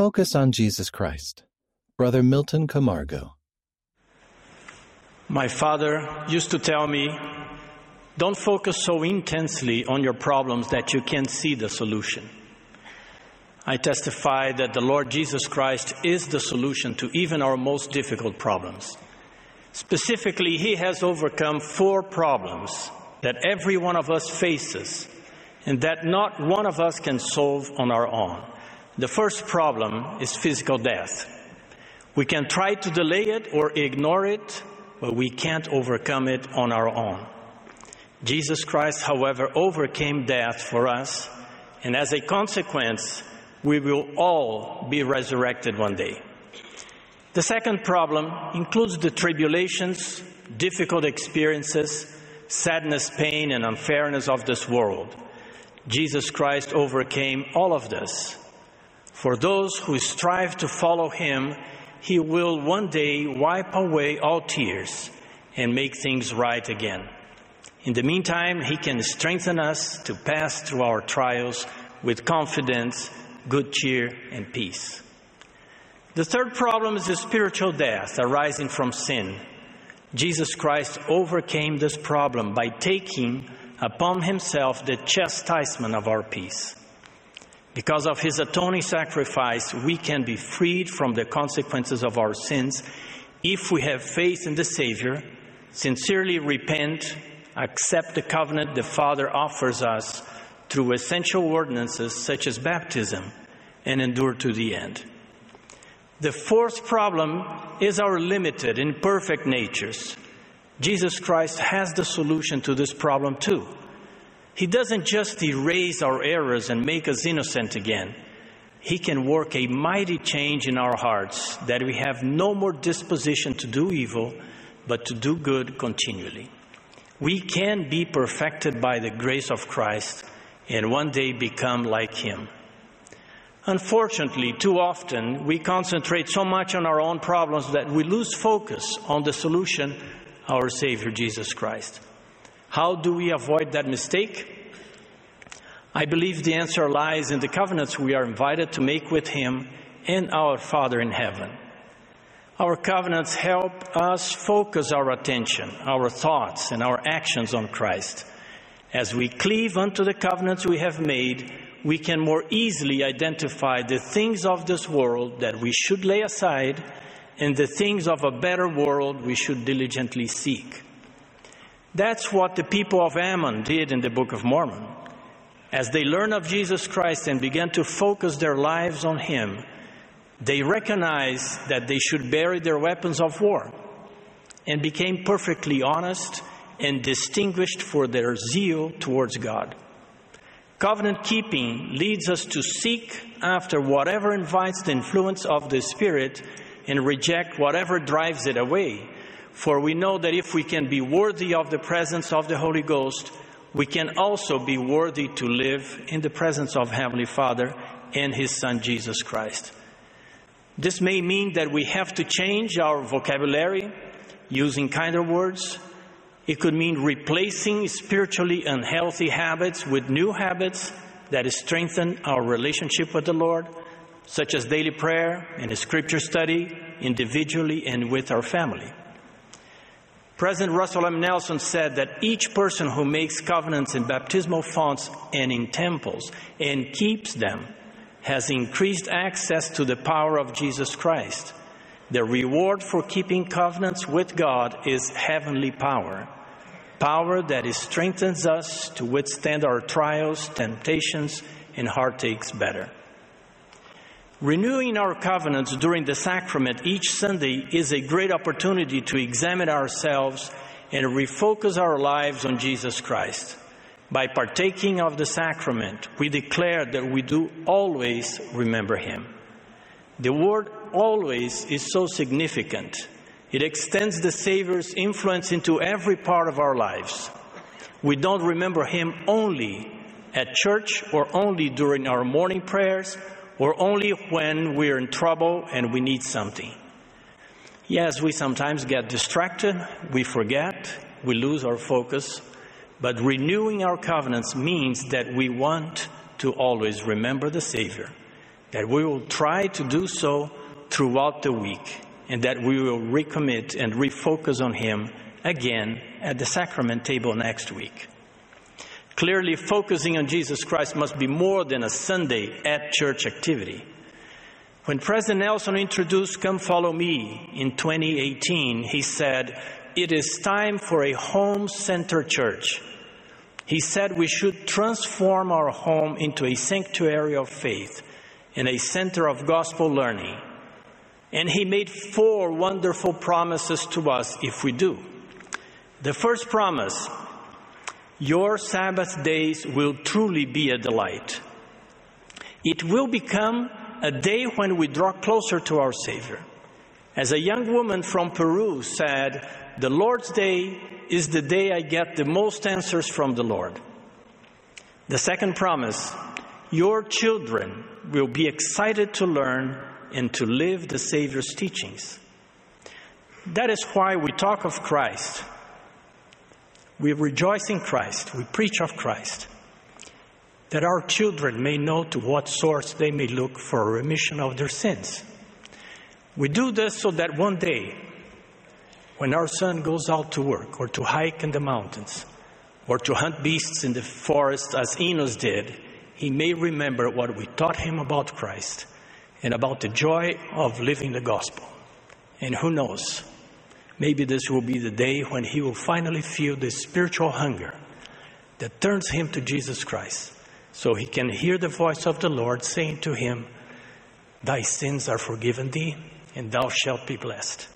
focus on Jesus Christ. Brother Milton Camargo. My father used to tell me, don't focus so intensely on your problems that you can't see the solution. I testify that the Lord Jesus Christ is the solution to even our most difficult problems. Specifically, He has overcome four problems that every one of us faces and that not one of us can solve on our own. The first problem is physical death. We can try to delay it or ignore it, but we can't overcome it on our own. Jesus Christ, however, overcame death for us, and as a consequence, we will all be resurrected one day. The second problem includes the tribulations, difficult experiences, sadness, pain, and unfairness of this world. Jesus Christ overcame all of this. For those who strive to follow him, he will one day wipe away all tears and make things right again. In the meantime, he can strengthen us to pass through our trials with confidence, good cheer, and peace. The third problem is the spiritual death arising from sin. Jesus Christ overcame this problem by taking upon himself the chastisement of our peace. Because of his atoning sacrifice, we can be freed from the consequences of our sins if we have faith in the Savior, sincerely repent, accept the covenant the Father offers us through essential ordinances such as baptism, and endure to the end. The fourth problem is our limited, imperfect natures. Jesus Christ has the solution to this problem too. He doesn't just erase our errors and make us innocent again. He can work a mighty change in our hearts that we have no more disposition to do evil, but to do good continually. We can be perfected by the grace of Christ and one day become like Him. Unfortunately, too often we concentrate so much on our own problems that we lose focus on the solution, our Savior Jesus Christ. How do we avoid that mistake? I believe the answer lies in the covenants we are invited to make with Him and our Father in heaven. Our covenants help us focus our attention, our thoughts, and our actions on Christ. As we cleave unto the covenants we have made, we can more easily identify the things of this world that we should lay aside and the things of a better world we should diligently seek. That's what the people of Ammon did in the Book of Mormon. As they learned of Jesus Christ and began to focus their lives on Him, they recognized that they should bury their weapons of war and became perfectly honest and distinguished for their zeal towards God. Covenant keeping leads us to seek after whatever invites the influence of the Spirit and reject whatever drives it away. For we know that if we can be worthy of the presence of the Holy Ghost, we can also be worthy to live in the presence of Heavenly Father and His Son Jesus Christ. This may mean that we have to change our vocabulary using kinder words. It could mean replacing spiritually unhealthy habits with new habits that strengthen our relationship with the Lord, such as daily prayer and scripture study, individually and with our family. President Russell M. Nelson said that each person who makes covenants in baptismal fonts and in temples and keeps them has increased access to the power of Jesus Christ. The reward for keeping covenants with God is heavenly power, power that strengthens us to withstand our trials, temptations, and heartaches better. Renewing our covenants during the sacrament each Sunday is a great opportunity to examine ourselves and refocus our lives on Jesus Christ. By partaking of the sacrament, we declare that we do always remember Him. The word always is so significant. It extends the Savior's influence into every part of our lives. We don't remember Him only at church or only during our morning prayers or only when we're in trouble and we need something. Yes, we sometimes get distracted, we forget, we lose our focus, but renewing our covenants means that we want to always remember the Savior. that we will try to do so throughout the week and that we will recommit and refocus on Him again at the sacrament table next week. Clearly, focusing on Jesus Christ must be more than a Sunday at church activity. When President Nelson introduced Come Follow Me in 2018, he said, It is time for a home center church. He said we should transform our home into a sanctuary of faith and a center of gospel learning. And he made four wonderful promises to us if we do. The first promise your Sabbath days will truly be a delight. It will become a day when we draw closer to our Savior. As a young woman from Peru said, The Lord's Day is the day I get the most answers from the Lord. The second promise your children will be excited to learn and to live the Savior's teachings. That is why we talk of Christ. We rejoice in Christ. We preach of Christ. That our children may know to what source they may look for a remission of their sins. We do this so that one day, when our son goes out to work or to hike in the mountains or to hunt beasts in the forest as Enos did, he may remember what we taught him about Christ and about the joy of living the gospel. And who knows, maybe this will be the day when he will finally feel the spiritual hunger that turns him to Jesus Christ so he can hear the voice of the Lord saying to him, Thy sins are forgiven thee, and thou shalt be blessed.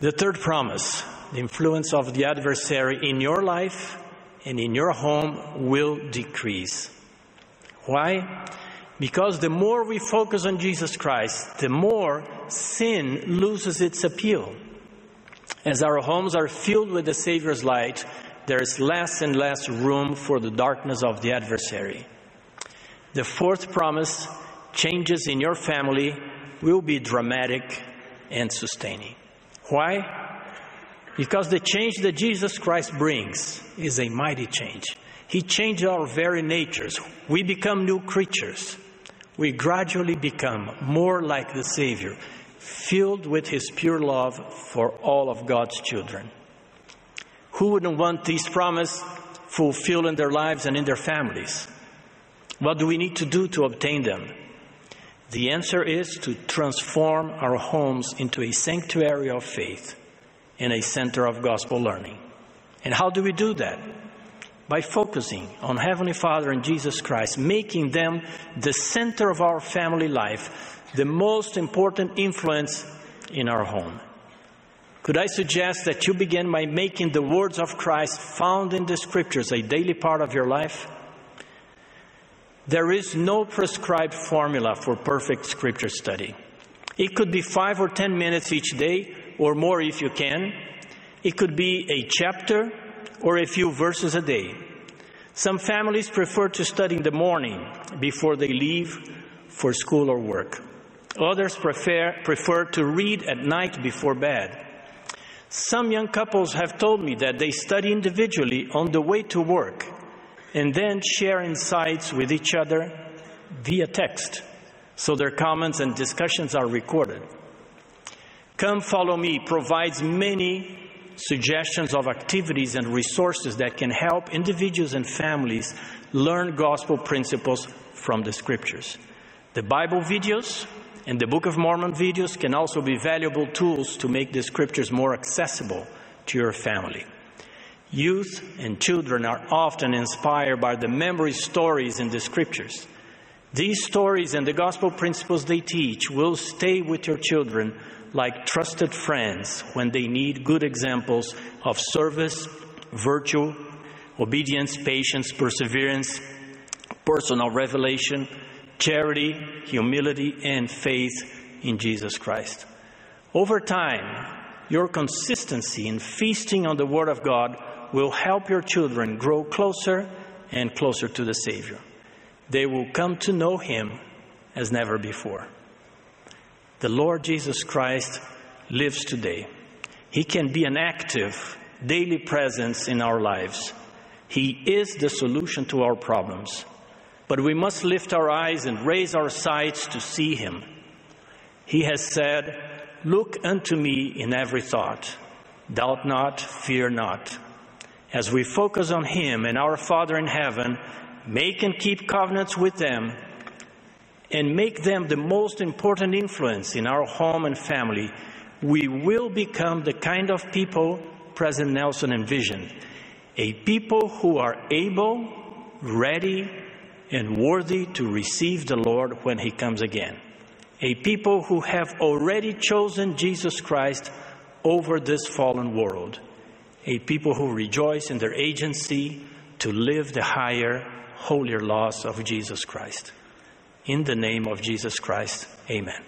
The third promise the influence of the adversary in your life and in your home will decrease. Why? Because the more we focus on Jesus Christ, the more sin loses its appeal. As our homes are filled with the Savior's light, there is less and less room for the darkness of the adversary. The fourth promise changes in your family will be dramatic and sustaining. Why? Because the change that Jesus Christ brings is a mighty change. He changed our very natures. We become new creatures. We gradually become more like the Savior, filled with His pure love for all of God's children. Who wouldn't want these promises fulfilled in their lives and in their families? What do we need to do to obtain them? The answer is to transform our homes into a sanctuary of faith and a center of gospel learning. And how do we do that? By focusing on Heavenly Father and Jesus Christ, making them the center of our family life, the most important influence in our home. Could I suggest that you begin by making the words of Christ found in the scriptures a daily part of your life? There is no prescribed formula for perfect scripture study. It could be five or ten minutes each day, or more if you can. It could be a chapter or a few verses a day. Some families prefer to study in the morning before they leave for school or work. Others prefer, prefer to read at night before bed. Some young couples have told me that they study individually on the way to work and then share insights with each other via text, so their comments and discussions are recorded. Come Follow Me provides many suggestions of activities and resources that can help individuals and families learn gospel principles from the scriptures. The Bible videos and the Book of Mormon videos can also be valuable tools to make the scriptures more accessible to your family. Youth and children are often inspired by the memory stories in the scriptures. These stories and the gospel principles they teach will stay with your children like trusted friends when they need good examples of service, virtue, obedience, patience, perseverance, personal revelation, charity, humility, and faith in Jesus Christ. Over time, your consistency in feasting on the Word of God will help your children grow closer and closer to the Savior. They will come to know Him as never before. The Lord Jesus Christ lives today. He can be an active, daily presence in our lives. He is the solution to our problems. but we must lift our eyes and raise our sights to see him. He has said, Look unto me in every thought. Doubt not, fear not. As we focus on him and our Father in heaven, make and keep covenants with them, and make them the most important influence in our home and family, we will become the kind of people President Nelson envisioned a people who are able, ready, and worthy to receive the Lord when He comes again. A people who have already chosen Jesus Christ over this fallen world. A people who rejoice in their agency to live the higher, holier laws of Jesus Christ. In the name of Jesus Christ, amen.